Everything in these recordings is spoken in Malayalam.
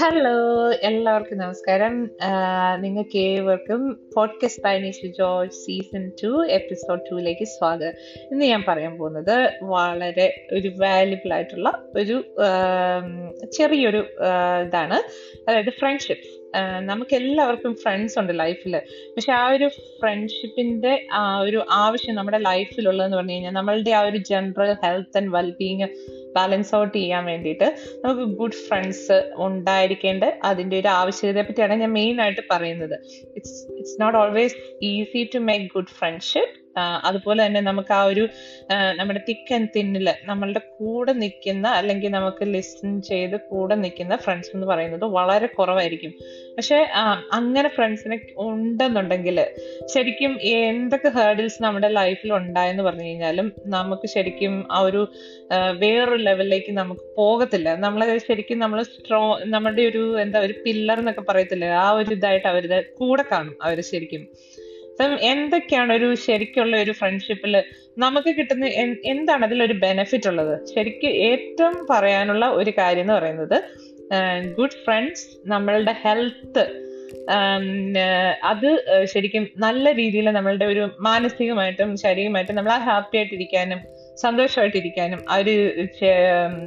ഹലോ എല്ലാവർക്കും നമസ്കാരം. നിങ്ങൾക്ക് ഏവർക്കും podcast by George season two episode ടുവിലേക്ക് സ്വാഗതം. ഇന്ന് ഞാൻ പറയാൻ പോകുന്നത് വളരെ ഒരു വാല്യുബിൾ ആയിട്ടുള്ള ഒരു ചെറിയൊരു ഇതാണ്. അതായത് ഫ്രണ്ട്ഷിപ്സ് നമുക്ക് എല്ലാവർക്കും ഫ്രണ്ട്സ് ഉണ്ട് ലൈഫിൽ പക്ഷെ ആ ഒരു ഫ്രണ്ട്ഷിപ്പിന്റെ ആ ഒരു ആവശ്യം നമ്മുടെ ലൈഫിലുള്ളതെന്ന് പറഞ്ഞു കഴിഞ്ഞാൽ നമ്മളുടെ ആ ഒരു general health and wellbeing balance out ചെയ്യാൻ വേണ്ടിയിട്ട് നമുക്ക് ഗുഡ് ഫ്രണ്ട്സ് ഉണ്ടായിരിക്കേണ്ട അതിന്റെ ഒരു ആവശ്യകതയെ പറ്റിയാണ് ഞാൻ മെയിൻ ആയിട്ട് പറയുന്നത്. It's it's not always easy to make good friendship അതുപോലെ തന്നെ നമുക്ക് ആ ഒരു നമ്മുടെ തിക്ക് ആൻഡ് തിന്നിൽ നമ്മളുടെ കൂടെ നിൽക്കുന്ന അല്ലെങ്കിൽ നമുക്ക് ലിസൺ ചെയ്ത് കൂടെ നിൽക്കുന്ന ഫ്രണ്ട്സ് എന്ന് പറയുന്നത് വളരെ കുറവായിരിക്കും. പക്ഷെ അങ്ങനെ ഫ്രണ്ട്സിനെ ഉണ്ടെന്നുണ്ടെങ്കിൽ ശരിക്കും എന്തൊക്കെ ഹേർഡിൽസ് നമ്മുടെ ലൈഫിൽ ഉണ്ടായെന്ന് പറഞ്ഞു കഴിഞ്ഞാലും നമുക്ക് ശരിക്കും ആ ഒരു വേറൊരു ലെവലിലേക്ക് നമുക്ക് പോകത്തില്ല. നമ്മളെ ശരിക്കും നമ്മൾ സ്ട്രോ നമ്മുടെ ഒരു എന്താ ഒരു പില്ലർ എന്നൊക്കെ പറയത്തില്ലേ? ആ ഒരു ഇതായിട്ട് അവരുടെ കൂടെ കാണും. അവർ ശരിക്കും. അപ്പം എന്തൊക്കെയാണ് ഒരു ശരിക്കുള്ള ഒരു ഫ്രണ്ട്ഷിപ്പിൽ നമുക്ക് കിട്ടുന്ന എന്താണ് ഒരു ബെനിഫിറ്റ് ഉള്ളത്? ശരിക്ക് ഏറ്റവും പറയാനുള്ള ഒരു കാര്യം എന്ന് പറയുന്നത് ഗുഡ് ഫ്രണ്ട്സ് നമ്മളുടെ ഹെൽത്ത് അത് ആ, ശരിക്കും നല്ല രീതിയിൽ നമ്മളുടെ ഒരു മാനസികമായിട്ടും ശാരീരികമായിട്ടും നമ്മൾ ഹാപ്പി ആയിട്ടിരിക്കാനും സന്തോഷമായിട്ടിരിക്കാനും അവർ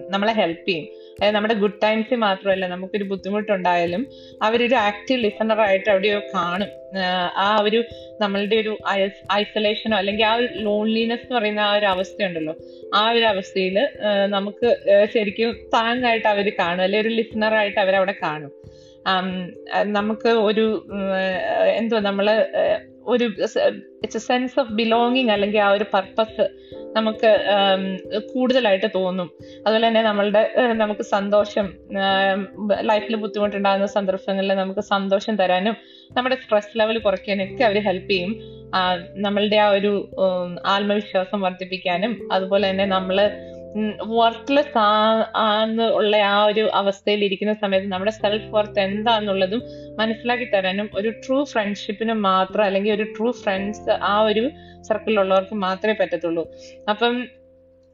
നമ്മളെ ഹെൽപ്പ് ചെയ്യും. നമ്മുടെ ഗുഡ് ടൈംസിൽ മാത്രമല്ല നമുക്കൊരു ബുദ്ധിമുട്ടുണ്ടായാലും അവരൊരു ആക്റ്റീവ് ലിസണർ ആയിട്ട് എവിടെയോ കാണും. ആ ഒരു നമ്മളുടെ ഒരു ഐസൊലേഷനോ അല്ലെങ്കിൽ ആ ഒരു ലോൺലിനെസ് എന്ന് പറയുന്ന ആ ഒരു അവസ്ഥയുണ്ടല്ലോ. ആ ഒരു അവസ്ഥയിൽ നമുക്ക് ശരിക്കും താങ്ങായിട്ട് അവർ കാണും. അല്ലെങ്കിൽ ഒരു ലിസണറായിട്ട് അവരവിടെ കാണും. നമുക്ക് ഒരു എന്തോ നമ്മൾ ഒരു it's a sense of belonging അല്ലെങ്കിൽ ആ ഒരു പർപ്പസ് നമുക്ക് കൂടുതലായിട്ട് തോന്നും. അതുപോലെ തന്നെ നമ്മളുടെ നമുക്ക് സന്തോഷം ലൈഫിൽ ബുദ്ധിമുട്ടുണ്ടാകുന്ന സന്ദർഭങ്ങളിൽ നമുക്ക് സന്തോഷം തരാനും നമ്മുടെ സ്ട്രെസ് ലെവൽ കുറയ്ക്കാനൊക്കെ അവർ ഹെൽപ്പ് ചെയ്യും. നമ്മളുടെ ആ ഒരു ആത്മവിശ്വാസം വർദ്ധിപ്പിക്കാനും അതുപോലെ തന്നെ നമ്മൾ വർക്ക്ലെസ് ആന്ന് ഉള്ള ആ ഒരു അവസ്ഥയിൽ ഇരിക്കുന്ന സമയത്ത് നമ്മുടെ സെൽഫ് വർത്ത് എന്താന്നുള്ളതും മനസ്സിലാക്കി തരാനും ഒരു ട്രൂ ഫ്രണ്ട്ഷിപ്പിന് മാത്രം അല്ലെങ്കിൽ ഒരു ട്രൂ ഫ്രണ്ട്സ് ആ ഒരു സർക്കിളിലുള്ളവർക്ക് മാത്രമേ പറ്റത്തുള്ളൂ. അപ്പം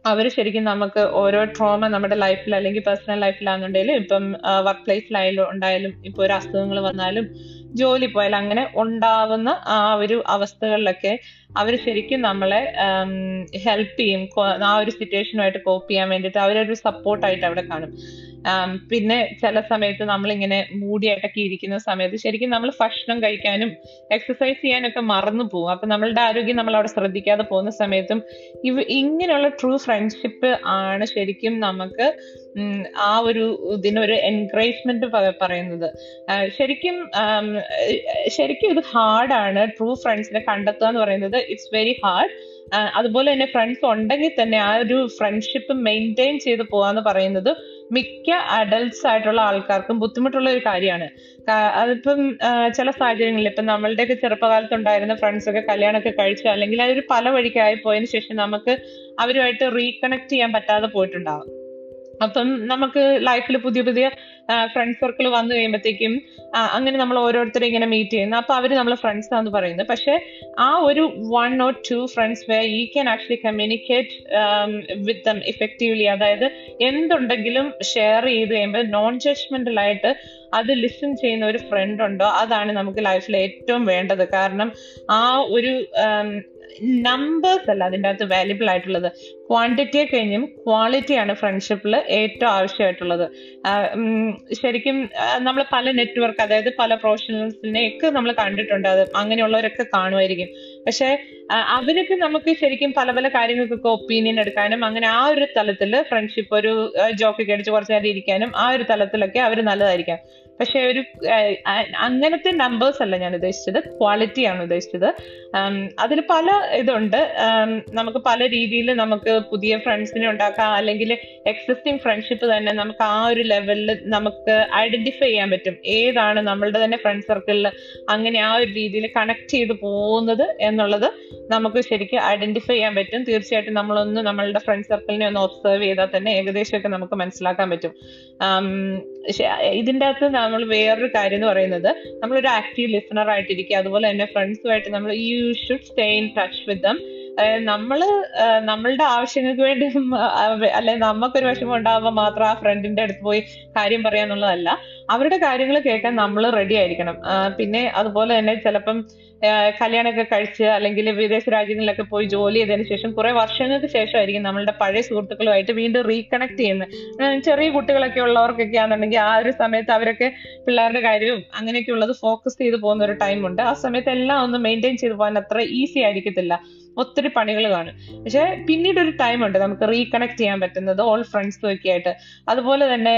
അവർ ശരിക്കും നമുക്ക് ഓരോ ട്രോമ നമ്മുടെ ലൈഫിൽ അല്ലെങ്കിൽ പേഴ്സണൽ ലൈഫിലാണെന്നുണ്ടെങ്കിലും ഇപ്പം വർക്ക് പ്ലേസിലായാലും ഉണ്ടായാലും ഇപ്പൊ ഒരു അസുഖങ്ങൾ വന്നാലും ജോലി പോയാൽ അങ്ങനെ ഉണ്ടാവുന്ന ആ ഒരു അവസ്ഥകളിലൊക്കെ അവർ ശരിക്കും നമ്മളെ ഹെൽപ്പ് ചെയ്യും. ആ ഒരു സിറ്റുവേഷനുമായിട്ട് കോപ്പ് ചെയ്യാൻ വേണ്ടിയിട്ട് അവരൊരു സപ്പോർട്ടായിട്ട് അവിടെ കാണും. പിന്നെ ചില സമയത്ത് നമ്മളിങ്ങനെ മൂടിയായിട്ടൊക്കെ ഇരിക്കുന്ന സമയത്ത് ശരിക്കും നമ്മൾ ഭക്ഷണം കഴിക്കാനും എക്സസൈസ് ചെയ്യാനൊക്കെ മറന്നു പോകും അപ്പൊ നമ്മളുടെ ആരോഗ്യം നമ്മൾ അവിടെ ശ്രദ്ധിക്കാതെ പോകുന്ന സമയത്തും ഇവ ഇങ്ങനെയുള്ള ട്രൂ ഫ്രണ്ട്ഷിപ്പ് ആണ് ശരിക്കും നമുക്ക് ആ ഒരു ഇതിനൊരു എൻകറേജ്മെന്റ് പറയുന്നത്. ശരിക്കും ശരിക്കും ഇത് ഹാർഡാണ് ട്രൂ ഫ്രണ്ട്സിനെ കണ്ടെത്തുക എന്ന് പറയുന്നത് ഇറ്റ്സ് വെരി ഹാർഡ് അതുപോലെ തന്നെ ഫ്രണ്ട്സ് ഉണ്ടെങ്കിൽ തന്നെ ആ ഒരു ഫ്രണ്ട്ഷിപ്പ് മെയിന്റെയിൻ ചെയ്ത് പോകാന്ന് പറയുന്നത് മിക്ക അഡൽട്സ് ആയിട്ടുള്ള ആൾക്കാർക്കും ബുദ്ധിമുട്ടുള്ള ഒരു കാര്യമാണ്. അതിപ്പം ചില സാഹചര്യങ്ങളിൽ ഇപ്പം നമ്മളുടെയൊക്കെ ചെറുപ്പകാലത്ത് ഉണ്ടായിരുന്ന ഫ്രണ്ട്സൊക്കെ കല്യാണമൊക്കെ കഴിച്ചു അല്ലെങ്കിൽ അതൊരു പല വഴിക്കായി പോയതിന് ശേഷം നമുക്ക് അവരുമായിട്ട് റീകണക്ട് ചെയ്യാൻ പറ്റാതെ പോയിട്ടുണ്ടാവും. അപ്പം നമുക്ക് ലൈഫിൽ പുതിയ പുതിയ ഫ്രണ്ട് സർക്കിൾ വന്നു കഴിയുമ്പോഴത്തേക്കും അങ്ങനെ നമ്മൾ ഓരോരുത്തരെ ഇങ്ങനെ മീറ്റ് ചെയ്യുന്നു. അപ്പൊ അവർ നമ്മൾ ഫ്രണ്ട്സ് ആണെന്ന് പറയുന്നത് പക്ഷെ ആ ഒരു one or two friends where we can actually communicate with them effectively അതായത് എന്തുണ്ടെങ്കിലും ഷെയർ ചെയ്ത് കഴിയുമ്പോൾ നോൺ ജഡ്ജ്മെന്റൽ ആയിട്ട് അത് ലിസൺ ചെയ്യുന്ന ഒരു ഫ്രണ്ട് ഉണ്ടോ? അതാണ് നമുക്ക് ലൈഫിൽ ഏറ്റവും വേണ്ടത്. കാരണം ആ ഒരു നമ്പേഴ്സ് അല്ല അതിന്റെ അകത്ത് വാല്യുബിൾ ആയിട്ടുള്ളത്. ക്വാണ്ടിറ്റിയെ കഴിഞ്ഞും ക്വാളിറ്റിയാണ് ഫ്രണ്ട്ഷിപ്പിൽ ഏറ്റവും ആവശ്യമായിട്ടുള്ളത്. ശരിക്കും നമ്മൾ പല നെറ്റ്വർക്ക് അതായത് പല പ്രൊഫഷണൽസിനെ ഒക്കെ നമ്മൾ കണ്ടിട്ടുണ്ട്. അത് അങ്ങനെയുള്ളവരൊക്കെ കാണുമായിരിക്കും. പക്ഷെ അവരൊക്കെ നമുക്ക് ശരിക്കും പല പല കാര്യങ്ങൾക്കൊക്കെ ഒപ്പീനിയൻ എടുക്കാനും അങ്ങനെ ആ ഒരു തലത്തിൽ ഫ്രണ്ട്ഷിപ്പ് ഒരു ജോക്കൊക്കെ അടിച്ച് കുറച്ച് നേരം ഇരിക്കാനും ആ ഒരു തലത്തിലൊക്കെ അവർ നല്ലതായിരിക്കാം. പക്ഷെ ഒരു അങ്ങനത്തെ നമ്പേഴ്സ് അല്ല ഞാൻ ഉദ്ദേശിച്ചത്. ക്വാളിറ്റി ആണ് ഉദ്ദേശിച്ചത്. അതിൽ പല ഇതുണ്ട്. നമുക്ക് പല രീതിയിൽ നമുക്ക് പുതിയ ഫ്രണ്ട്സിനെ ഉണ്ടാക്കാം. അല്ലെങ്കിൽ എക്സിസ്റ്റിംഗ് ഫ്രണ്ട്ഷിപ്പ് തന്നെ നമുക്ക് ആ ഒരു ലെവലിൽ നമുക്ക് ഐഡന്റിഫൈ ചെയ്യാൻ പറ്റും. ഏതാണ് നമ്മളുടെ തന്നെ ഫ്രണ്ട് സർക്കിളിൽ അങ്ങനെ ആ ഒരു രീതിയിൽ കണക്ട് ചെയ്ത് പോകുന്നത് എന്നുള്ളത് നമുക്ക് ശരിക്കും ഐഡന്റിഫൈ ചെയ്യാൻ പറ്റും. തീർച്ചയായിട്ടും നമ്മളൊന്ന് നമ്മളുടെ ഫ്രണ്ട് സർക്കിളിനെ ഒന്ന് ഒബ്സർവ് ചെയ്താൽ തന്നെ ഏകദേശമൊക്കെ നമുക്ക് മനസ്സിലാക്കാൻ പറ്റും. ഇതിന്റെ അകത്ത് നമ്മൾ വേറൊരു കാര്യം എന്ന് പറയുന്നത് നമ്മളൊരു ആക്റ്റീവ് ലിസണർ ആയിട്ടിരിക്കുക. അതുപോലെ തന്നെ ഫ്രണ്ട്സുമായിട്ട് നമ്മൾ you should stay in touch with them നമ്മൾ നമ്മളുടെ ആവശ്യങ്ങൾക്ക് വേണ്ടി അല്ലെ നമുക്കൊരു വിഷമം ഉണ്ടാകുമ്പോൾ മാത്രം ആ ഫ്രണ്ടിന്റെ അടുത്ത് പോയി കാര്യം പറയാന്നുള്ളതല്ല. അവരുടെ കാര്യങ്ങൾ കേൾക്കാൻ നമ്മൾ റെഡി ആയിരിക്കണം. പിന്നെ അതുപോലെ തന്നെ ചിലപ്പം കല്യാണമൊക്കെ കഴിച്ച് അല്ലെങ്കിൽ വിദേശ രാജ്യങ്ങളിലൊക്കെ പോയി ജോലി ചെയ്തതിന് ശേഷം കുറെ വർഷങ്ങൾക്ക് ശേഷമായിരിക്കും നമ്മളുടെ പഴയ സുഹൃത്തുക്കളുമായിട്ട് വീണ്ടും റീകണക്ട് ചെയ്യുന്നത് ചെറിയ കുട്ടികളൊക്കെ ഉള്ളവർക്കൊക്കെ ആണെന്നുണ്ടെങ്കിൽ ആ ഒരു സമയത്ത് അവരൊക്കെ പിള്ളേരുടെ കാര്യവും അങ്ങനെയൊക്കെ ഉള്ളത് ഫോക്കസ് ചെയ്ത് പോകുന്ന ഒരു ടൈം ഉണ്ട്. ആ സമയത്ത് എല്ലാം ഒന്ന് മെയിന്റെയിൻ ചെയ്ത് പോകാൻ അത്ര ഈസി ആയിരിക്കത്തില്ല. ഒത്തിരി പണികൾ കാണും. പക്ഷെ പിന്നീട് ഒരു ടൈം ഉണ്ട് നമുക്ക് റീകണക്ട് ചെയ്യാൻ പറ്റുന്നത് ഓൾ ഫ്രണ്ട്സും ഒക്കെ ആയിട്ട് അതുപോലെ തന്നെ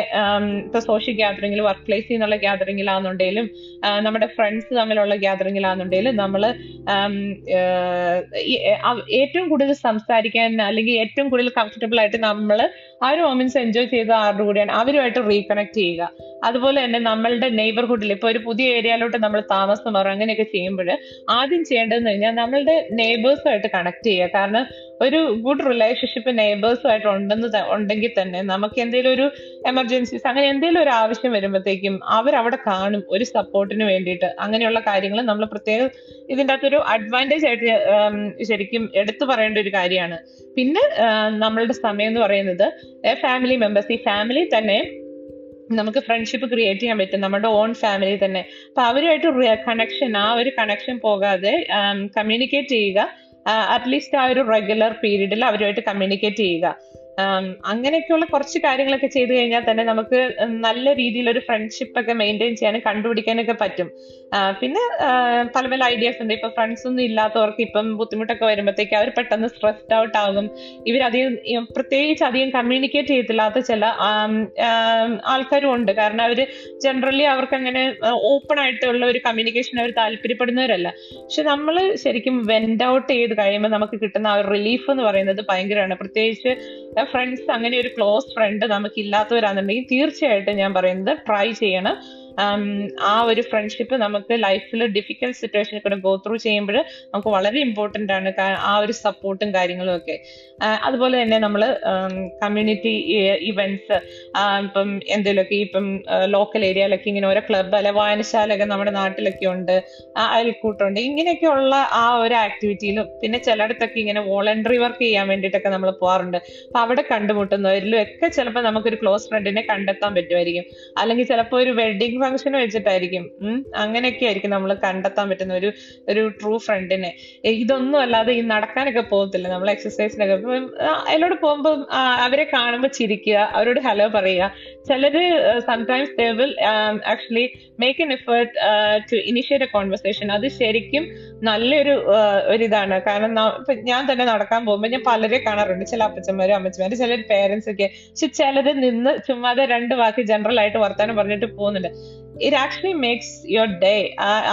ഇപ്പൊ സോഷ്യൽ ഗ്യാതറിംഗിൽ വർക്ക് പ്ലേസിൽ നിന്നുള്ള ഗ്യാതറിംഗിലാണെന്നുണ്ടെങ്കിലും നമ്മുടെ ഫ്രണ്ട്സ് തമ്മിലുള്ള ഗ്യാതറിംഗിലാണെന്നുണ്ടെങ്കിലും നമ്മൾ ഏറ്റവും കൂടുതൽ സംസാരിക്കാൻ അല്ലെങ്കിൽ ഏറ്റവും കൂടുതൽ കംഫർട്ടബിൾ ആയിട്ട് നമ്മൾ ആ ഒരു മൊമെന്റ്സ് എൻജോയ് ചെയ്ത ആരുടെ കൂടിയാണ് അവരുമായിട്ട് റീകണക്ട് ചെയ്യുക. അതുപോലെ തന്നെ നമ്മളുടെ നെയ്ബർഹുഡിൽ ഇപ്പൊ ഒരു പുതിയ ഏരിയയിലോട്ട് നമ്മൾ താമസം മാറും അങ്ങനെയൊക്കെ ചെയ്യുമ്പോൾ ആദ്യം ചെയ്യേണ്ടതെന്ന് കഴിഞ്ഞാൽ നമ്മളുടെ നെയ്ബേഴ്സുമായിട്ട് കണക്ട് ചെയ്യുക. കാരണം ഒരു ഗുഡ് റിലേഷൻഷിപ്പ് നെയ്ബേഴ്സുമായിട്ട് ഉണ്ടെന്ന് ഉണ്ടെങ്കിൽ തന്നെ നമുക്ക് എന്തെങ്കിലും ഒരു എമർജൻസീസ് അങ്ങനെ എന്തെങ്കിലും ഒരു ആവശ്യം വരുമ്പോഴത്തേക്കും അവിടെ കാണും ഒരു സപ്പോർട്ടിന് വേണ്ടിയിട്ട്. അങ്ങനെയുള്ള കാര്യങ്ങൾ നമ്മൾ പ്രത്യേകം ഇതിന്റെ അകത്തൊരു അഡ്വാന്റേജ് ആയിട്ട് ശരിക്കും എടുത്തു പറയേണ്ട ഒരു കാര്യമാണ്. പിന്നെ നമ്മളുടെ സമയം എന്ന് പറയുന്നത് ഫാമിലി മെമ്പേഴ്സ് ഈ ഫാമിലി തന്നെ നമുക്ക് ഫ്രണ്ട്ഷിപ്പ് ക്രിയേറ്റ് ചെയ്യാൻ പറ്റും. നമ്മുടെ ഓൺ ഫാമിലി തന്നെ. അപ്പൊ അവരുമായിട്ട് കണക്ഷൻ ആ ഒരു കണക്ഷൻ പോകാതെ കമ്മ്യൂണിക്കേറ്റ് ചെയ്യുക. അറ്റ്ലീസ്റ്റ് ആ ഒരു റെഗുലർ പീരീഡിൽ അവരുമായിട്ട് കമ്മ്യൂണിക്കേറ്റ് ചെയ്യുക. അങ്ങനെയൊക്കെയുള്ള കുറച്ച് കാര്യങ്ങളൊക്കെ ചെയ്തു കഴിഞ്ഞാൽ തന്നെ നമുക്ക് നല്ല രീതിയിൽ ഒരു ഫ്രണ്ട്ഷിപ്പ് ഒക്കെ മെയിന്റെയിൻ ചെയ്യാനും കണ്ടുപിടിക്കാനൊക്കെ പറ്റും. പിന്നെ പല പല ഐഡിയാസ് ഉണ്ട്. ഇപ്പൊ ഫ്രണ്ട്സ് ഒന്നും ഇല്ലാത്തവർക്ക് ഇപ്പം ബുദ്ധിമുട്ടൊക്കെ വരുമ്പോഴത്തേക്ക് അവർ പെട്ടെന്ന് സ്ട്രെസ്ഡ് ഔട്ട് ആകും. ഇവരധികം പ്രത്യേകിച്ച് അധികം കമ്മ്യൂണിക്കേറ്റ് ചെയ്തില്ലാത്ത ചില ആൾക്കാരും ഉണ്ട്. കാരണം അവർ ജനറലി അവർക്ക് അങ്ങനെ ഓപ്പൺ ആയിട്ടുള്ള ഒരു കമ്മ്യൂണിക്കേഷൻ അവർ താല്പര്യപ്പെടുന്നവരല്ല. പക്ഷെ നമ്മൾ ശരിക്കും വെൻഡ് ഔട്ട് ചെയ്ത് കഴിയുമ്പോൾ നമുക്ക് കിട്ടുന്ന ആ റിലീഫ് എന്ന് പറയുന്നത് ഭയങ്കരമാണ്. പ്രത്യേകിച്ച് ഫ്രണ്ട്സ് അങ്ങനെ ഒരു ക്ലോസ് ഫ്രണ്ട് നമുക്ക് ഇല്ലാത്തവരാണെന്നുണ്ടെങ്കിൽ തീർച്ചയായിട്ടും ഞാൻ പറയുന്നത് ട്രൈ ചെയ്യണം. ആം, ഒരു ഫ്രണ്ട്ഷിപ്പ് നമുക്ക് ലൈഫിൽ ഡിഫിക്കൽട്ട് സിറ്റുവേഷനിൽ കൂടെ ഗോ ത്രൂ ചെയ്യുമ്പോൾ നമുക്ക് വളരെ ഇമ്പോർട്ടന്റ് ആണ് ആ ഒരു സപ്പോർട്ടും കാര്യങ്ങളും ഒക്കെ. അതുപോലെ തന്നെ നമ്മൾ കമ്മ്യൂണിറ്റി ഇവന്റ്സ് ഇപ്പം എന്തെങ്കിലുമൊക്കെ ഇപ്പം ലോക്കൽ ഏരിയയിലൊക്കെ ഇങ്ങനെ ഓരോ ക്ലബ്ബ് അല്ലെ വായനശാലയൊക്കെ നമ്മുടെ നാട്ടിലൊക്കെ ഉണ്ട് അയൽക്കൂട്ടുണ്ട് ഇങ്ങനെയൊക്കെയുള്ള ആ ഒരു ആക്ടിവിറ്റിയിലും പിന്നെ ചിലയിടത്തൊക്കെ ഇങ്ങനെ വോളണ്ടറി വർക്ക് ചെയ്യാൻ വേണ്ടിയിട്ടൊക്കെ നമ്മൾ പോകാറുണ്ട് അപ്പൊ അവിടെ കണ്ടുമുട്ടുന്നവരിലും ഒക്കെ ചിലപ്പോൾ നമുക്കൊരു ക്ലോസ് ഫ്രണ്ടിനെ കണ്ടെത്താൻ പറ്റുമായിരിക്കും. അല്ലെങ്കിൽ ചിലപ്പോൾ ഒരു വെഡിങ് ഫംഗ്ഷൻ വെച്ചിട്ടായിരിക്കും. അങ്ങനെയൊക്കെ ആയിരിക്കും നമ്മൾ കണ്ടെത്താൻ പറ്റുന്ന ഒരു ഒരു ട്രൂ ഫ്രണ്ടിനെ ഇതൊന്നും അല്ലാതെ ഈ നടക്കാനൊക്കെ പോകത്തില്ല. നമ്മൾ എക്സസൈസിനൊക്കെ അതിലോട് പോകുമ്പോൾ അവരെ കാണുമ്പോൾ ചിരിക്കുക അവരോട് ഹലോ പറയുക. ചിലര് sometimes they will actually make an effort to initiate a conversation അത് ശരിക്കും നല്ലൊരു ഒരു ഒരിതാണ്. കാരണം ഞാൻ തന്നെ നടക്കാൻ പോകുമ്പോൾ ഞാൻ പലരെ കാണാറുണ്ട്. ചില അപ്പച്ചന്മാരും അമ്മച്ചമാരും ചില പേരൻസ് ഒക്കെ. പക്ഷെ ചിലര് നിന്ന് ചുമ്മാതെ രണ്ട് വാക്ക് ജനറൽ ആയിട്ട് വർത്താനം പറഞ്ഞിട്ട് പോകുന്നുണ്ട്. It actually makes your day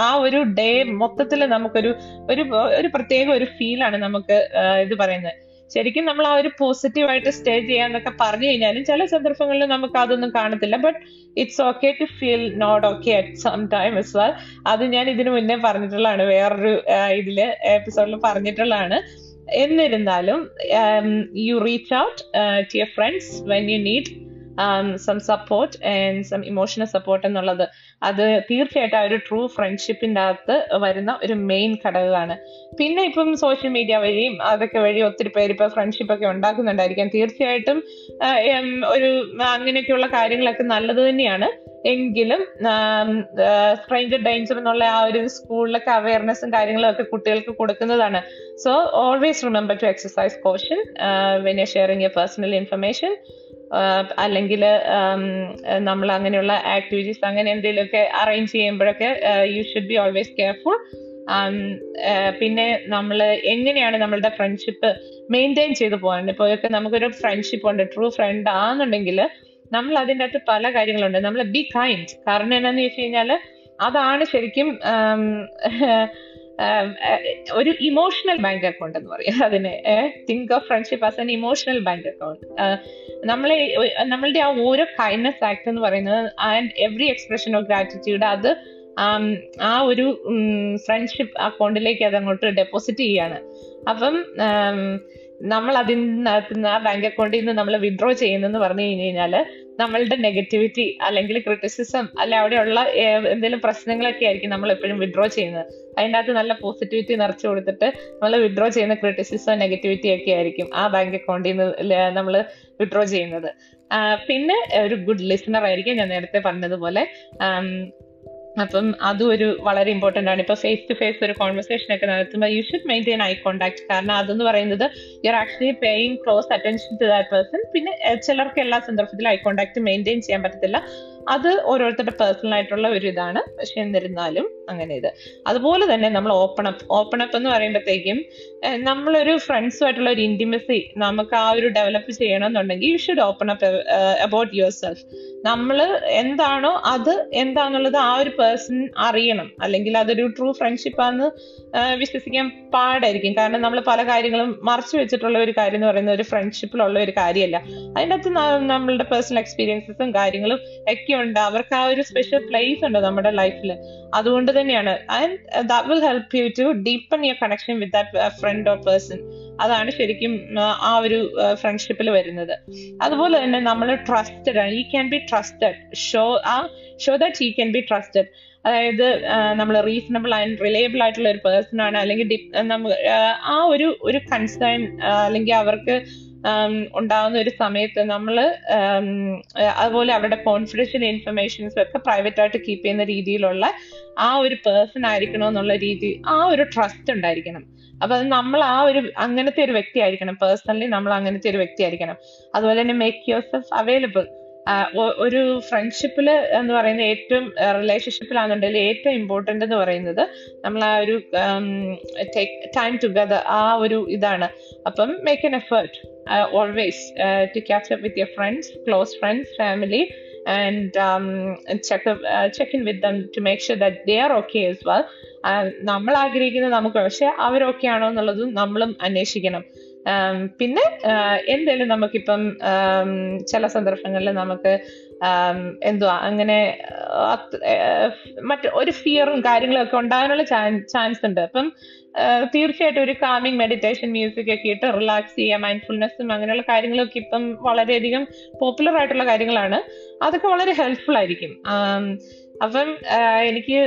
ആ ഒരു ഡേ മൊത്തത്തിൽ നമുക്കൊരു ഒരു ഒരു പ്രത്യേക ഒരു ഫീലാണ് നമുക്ക് ഇത് പറയുന്നത്. ശരിക്കും നമ്മൾ ആ ഒരു പോസിറ്റീവ് ആയിട്ട് സ്റ്റേ ചെയ്യാന്നൊക്കെ പറഞ്ഞു കഴിഞ്ഞാലും ചില സന്ദർഭങ്ങളിൽ നമുക്ക് അതൊന്നും കാണത്തില്ല. But it's okay to feel not okay at some time is well അത് ഞാൻ ഇതിനു മുന്നേ പറഞ്ഞിട്ടുള്ളതാണ്. വേറൊരു ഇതിൽ എപ്പിസോഡിൽ പറഞ്ഞിട്ടുള്ളതാണ്. എന്നിരുന്നാലും you reach out to your friends when you need some support and some emotional support എന്നുള്ളത്. അത് തീർച്ചയായിട്ടും ആ ഒരു ട്രൂ ഫ്രണ്ട്ഷിപ്പിന്റെ അകത്ത് വരുന്ന ഒരു മെയിൻ ഘടകമാണ്. പിന്നെ ഇപ്പം സോഷ്യൽ മീഡിയ വഴിയും അതൊക്കെ വഴി ഒത്തിരി പേര് ഇപ്പൊ ഫ്രണ്ട്ഷിപ്പ് ഒക്കെ ഉണ്ടാക്കുന്നുണ്ടായിരിക്കാം. തീർച്ചയായിട്ടും ഒരു അങ്ങനെയൊക്കെയുള്ള കാര്യങ്ങളൊക്കെ നല്ലത് തന്നെയാണ്. എങ്കിലും സ്ട്രേഞ്ചർ ഡേഞ്ചർ എന്നുള്ള ആ ഒരു സ്കൂളിലൊക്കെ അവയർനെസ്സും കാര്യങ്ങളും ഒക്കെ കുട്ടികൾക്ക് കൊടുക്കുന്നതാണ്. So always remember to exercise caution when you sharing your personal information അല്ലെങ്കിൽ നമ്മൾ അങ്ങനെയുള്ള ആക്ടിവിറ്റീസ് അങ്ങനെ എന്തെങ്കിലുമൊക്കെ arrange ചെയ്യുമ്പോഴൊക്കെ you should be always careful പിന്നെ നമ്മൾ എങ്ങനെയാണ് നമ്മളുടെ ഫ്രണ്ട്ഷിപ്പ് മെയിന്റെയിൻ ചെയ്തു പോകാൻ ഇപ്പോൾ ഒക്കെ നമുക്കൊരു ഫ്രണ്ട്ഷിപ്പ് ഉണ്ട് ട്രൂ ഫ്രണ്ട് ആണെന്നുണ്ടെങ്കിൽ നമ്മൾ അതിന്റെ അകത്ത് പല കാര്യങ്ങളുണ്ട്. നമ്മൾ ബി കൈൻഡ് കാരണം എന്താണെന്ന് വെച്ച് കഴിഞ്ഞാൽ അതാണ് ശരിക്കും ഒരു ഇമോഷണൽ ബാങ്ക് അക്കൗണ്ട് എന്ന് പറയും. അതിനെ think of friendship as an emotional bank account നമ്മളെ നമ്മളുടെ ആ ഓരോ കൈൻഡ്നെസ് ആക്ട് എന്ന് പറയുന്നത് and every expression of gratitude അത് ആ ഒരു ഫ്രണ്ട്ഷിപ്പ് അക്കൗണ്ടിലേക്ക് അത് അങ്ങോട്ട് ഡെപ്പോസിറ്റ് ചെയ്യാണ്. അപ്പം നമ്മൾ അതിനകത്ത് നിന്ന് ആ ബാങ്ക് അക്കൗണ്ടിൽ നിന്ന് നമ്മൾ വിഡ്രോ ചെയ്യുന്നെന്ന് പറഞ്ഞു കഴിഞ്ഞു കഴിഞ്ഞാൽ നമ്മളുടെ നെഗറ്റിവിറ്റി അല്ലെങ്കിൽ ക്രിറ്റിസിസം അല്ലെ അവിടെയുള്ള എന്തെങ്കിലും പ്രശ്നങ്ങളൊക്കെ ആയിരിക്കും നമ്മൾ എപ്പോഴും വിഡ്രോ ചെയ്യുന്നത്. അതിന്റെ അകത്ത് നല്ല പോസിറ്റിവിറ്റി നിറച്ചു കൊടുത്തിട്ട് നമ്മൾ വിഡ്രോ ചെയ്യുന്ന ക്രിറ്റിസിസം നെഗറ്റിവിറ്റി ഒക്കെ ആയിരിക്കും ആ ബാങ്ക് അക്കൗണ്ടിൽ നിന്ന് നമ്മൾ വിഡ്രോ ചെയ്യുന്നത്. പിന്നെ ഒരു ഗുഡ് ലിസണർ ആയിരിക്കും ഞാൻ നേരത്തെ പറഞ്ഞതുപോലെ അപ്പം അതും ഒരു വളരെ ഇമ്പോർട്ടന്റ് ആണ്. ഇപ്പൊ ഫേസ് ടു ഫേസ് ഒരു കോൺവെർസേഷൻ ഒക്കെ നടത്തുമ്പോൾ you should maintain eye contact കാരണം അതെന്ന് പറയുന്നത് you are actually paying close attention to that person പിന്നെ ചിലർക്ക് എല്ലാ സന്ദർഭത്തിലും ഐ കോൺടാക്ട് മെയിന്റെയിൻ ചെയ്യാൻ പറ്റത്തില്ല. അത് ഓരോരുത്തരുടെ പേഴ്സണൽ ആയിട്ടുള്ള ഒരു ഇതാണ്. പക്ഷെ എന്നിരുന്നാലും അങ്ങനെ ഇത്. അതുപോലെ തന്നെ നമ്മൾ ഓപ്പൺ അപ്പ് ഓപ്പൺ അപ്പ് എന്ന് പറയുമ്പോഴത്തേക്കും നമ്മളൊരു ഫ്രണ്ട്സുമായിട്ടുള്ള ഒരു ഇന്റിമസി നമുക്ക് ആ ഒരു ഡെവലപ്പ് ചെയ്യണമെന്നുണ്ടെങ്കിൽ you should open up about yourself നമ്മൾ എന്താണോ അത് എന്താന്നുള്ളത് ആ ഒരു പേഴ്സൺ അറിയണം. അല്ലെങ്കിൽ അതൊരു ട്രൂ ഫ്രണ്ട്ഷിപ്പ് ആണെന്ന് വിശ്വസിക്കാൻ പാടായിരിക്കും. കാരണം നമ്മൾ പല കാര്യങ്ങളും മറച്ചു വെച്ചിട്ടുള്ള ഒരു കാര്യം എന്ന് പറയുന്നത് ഒരു ഫ്രണ്ട്ഷിപ്പിലുള്ള ഒരു കാര്യമല്ല. അതിന്റെ അകത്ത് നമ്മളുടെ പേഴ്സണൽ എക്സ്പീരിയൻസസും കാര്യങ്ങളും ഒക്കെ ഉണ്ട്. അവർക്ക് ആ ഒരു സ്പെഷ്യൽ പ്ലേസ് ഉണ്ട് നമ്മുടെ ലൈഫിൽ അതുകൊണ്ട് തന്നെയാണ്. And that will help you to deepen your connection with that friend or person അതാണ് ശരിക്കും ആ ഒരു ഫ്രണ്ട്ഷിപ്പിൽ വരുന്നത്. അതുപോലെ തന്നെ നമ്മൾ ട്രസ്റ്റഡ് ആണ്. We can be trusted show ആ show that we can be trusted അതായത് നമ്മൾ റീസണബിൾ ആൻഡ് റിലയബിൾ ആയിട്ടുള്ള ഒരു പേഴ്സൺ ആണ്. അല്ലെങ്കിൽ ആ ഒരു ഒരു കൺസേൺ അല്ലെങ്കിൽ അവർക്ക് ഉണ്ടാകുന്ന ഒരു സമയത്ത് നമ്മൾ അതുപോലെ അവരുടെ കോൺഫിഡൻഷ്യൽ ഇൻഫർമേഷൻസ് ഒക്കെ പ്രൈവറ്റ് ആയിട്ട് കീപ്പ് ചെയ്യുന്ന രീതിയിലുള്ള ആ ഒരു പേഴ്സൺ ആയിരിക്കണം എന്നുള്ള രീതി ആ ഒരു ട്രസ്റ്റ് ഉണ്ടായിരിക്കണം. അപ്പൊ അത് നമ്മൾ ആ ഒരു അങ്ങനത്തെ ഒരു വ്യക്തി ആയിരിക്കണം. പേഴ്സണലി നമ്മൾ അങ്ങനത്തെ ഒരു വ്യക്തി ആയിരിക്കണം. അതുപോലെ തന്നെ മേക്ക് യുവർ സെൽഫ് അവൈലബിൾ ഒരു ഫ്രണ്ട്ഷിപ്പിൽ എന്ന് പറയുന്ന ഏറ്റവും റിലേഷൻഷിപ്പിലാണെന്നുണ്ടെങ്കിൽ ഏറ്റവും ഇമ്പോർട്ടന്റ് എന്ന് പറയുന്നത് നമ്മൾ ആ ഒരു ടൈം ടുഗദർ ആ ഒരു ഇതാണ്. അപ്പം make an effort always to catch up with your friends close friends family and check check in with them to make sure that they are okay as well. നമ്മൾ ആഗ്രഹിക്കുന്നത് നമുക്ക് പക്ഷെ അവരൊക്കെ ഓക്കെ ആണോ എന്നുള്ളതും നമ്മളും അന്വേഷിക്കണം. പിന്നെ എന്തായാലും നമുക്കിപ്പം ചില സന്ദർഭങ്ങളിൽ നമുക്ക് എന്തുവാ അങ്ങനെ മറ്റ് ഒരു ഫിയറും കാര്യങ്ങളൊക്കെ ഉണ്ടാകാനുള്ള ചാൻസ് ഉണ്ട്. അപ്പം തീർച്ചയായിട്ടും ഒരു കാമിങ് മെഡിറ്റേഷൻ മ്യൂസിക് ഒക്കെ ഇട്ട് റിലാക്സ് ചെയ്യുക മൈൻഡ്ഫുൾനെസ്സും അങ്ങനെയുള്ള കാര്യങ്ങളൊക്കെ ഇപ്പം വളരെയധികം പോപ്പുലർ ആയിട്ടുള്ള കാര്യങ്ങളാണ്. അതൊക്കെ വളരെ ഹെൽപ്ഫുൾ ആയിരിക്കും. അപ്പം എനിക്ക്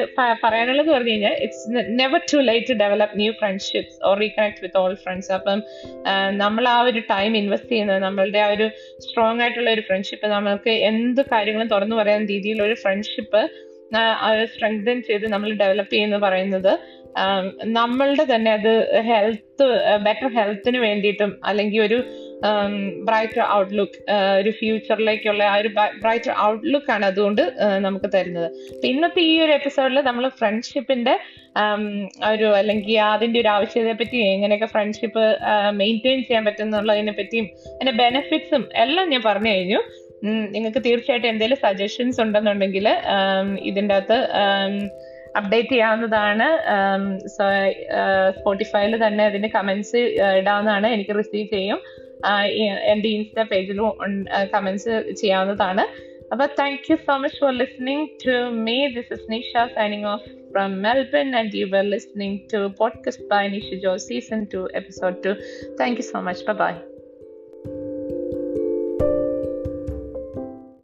പറയാനുള്ളത് പറഞ്ഞു കഴിഞ്ഞാൽ it's never too late to develop new friendships or reconnect with old friends അപ്പം നമ്മൾ ആ ഒരു ടൈം ഇൻവെസ്റ്റ് ചെയ്യുന്നത് നമ്മളുടെ ആ ഒരു സ്ട്രോങ് ആയിട്ടുള്ള ഒരു ഫ്രണ്ട്ഷിപ്പ് നമ്മൾക്ക് എന്ത് കാര്യങ്ങളും തുറന്നു പറയാൻ രീതിയിലുള്ള ഒരു ഫ്രണ്ട്ഷിപ്പ് സ്ട്രെങ്തൻ ചെയ്ത് നമ്മൾ ഡെവലപ്പ് ചെയ്യുന്ന പറയുന്നത് നമ്മളുടെ തന്നെ അത് ഹെൽത്ത് ബെറ്റർ ഹെൽത്തിന് വേണ്ടിയിട്ടും അല്ലെങ്കിൽ ഒരു ബ്രൈറ്റർ ഔട്ട്ലുക്ക് ഒരു ഫ്യൂച്ചറിലേക്കുള്ള ആ ഒരു ബ്രൈറ്റർ ഔട്ട്ലുക്ക് ആണ് അതുകൊണ്ട് നമുക്ക് തരുന്നത്. ഇന്നത്തെ ഈ ഒരു എപ്പിസോഡിൽ നമ്മൾ ഫ്രണ്ട്ഷിപ്പിന്റെ ഒരു അല്ലെങ്കിൽ അതിന്റെ ഒരു ആവശ്യകതയെ പറ്റി എങ്ങനെയൊക്കെ ഫ്രണ്ട്ഷിപ്പ് മെയിന്റെയിൻ ചെയ്യാൻ പറ്റുന്നുള്ളതിനെ പറ്റിയും അതിന്റെ ബെനിഫിറ്റ്സും എല്ലാം ഞാൻ പറഞ്ഞു കഴിഞ്ഞു. നിങ്ങൾക്ക് തീർച്ചയായിട്ടും എന്തെങ്കിലും സജഷൻസ് ഉണ്ടെന്നുണ്ടെങ്കിൽ ഇതിന്റെ അകത്ത് അപ്ഡേറ്റ് ചെയ്യാവുന്നതാണ്. സ്പോട്ടിഫൈയിൽ തന്നെ അതിന്റെ കമന്റ്സ് ഇടാവുന്നതാണ് എനിക്ക് റിസീവ് ചെയ്യും. എന്റെ ഇൻസ്റ്റാ പേജിലും കമന്റ്സ് ചെയ്യാവുന്നതാണ്. അപ്പൊ thank you so much for listening to me this is Nisha signing off from Melbourne and you were listening to podcast by Nisha Jo season two episode two thank you so much bye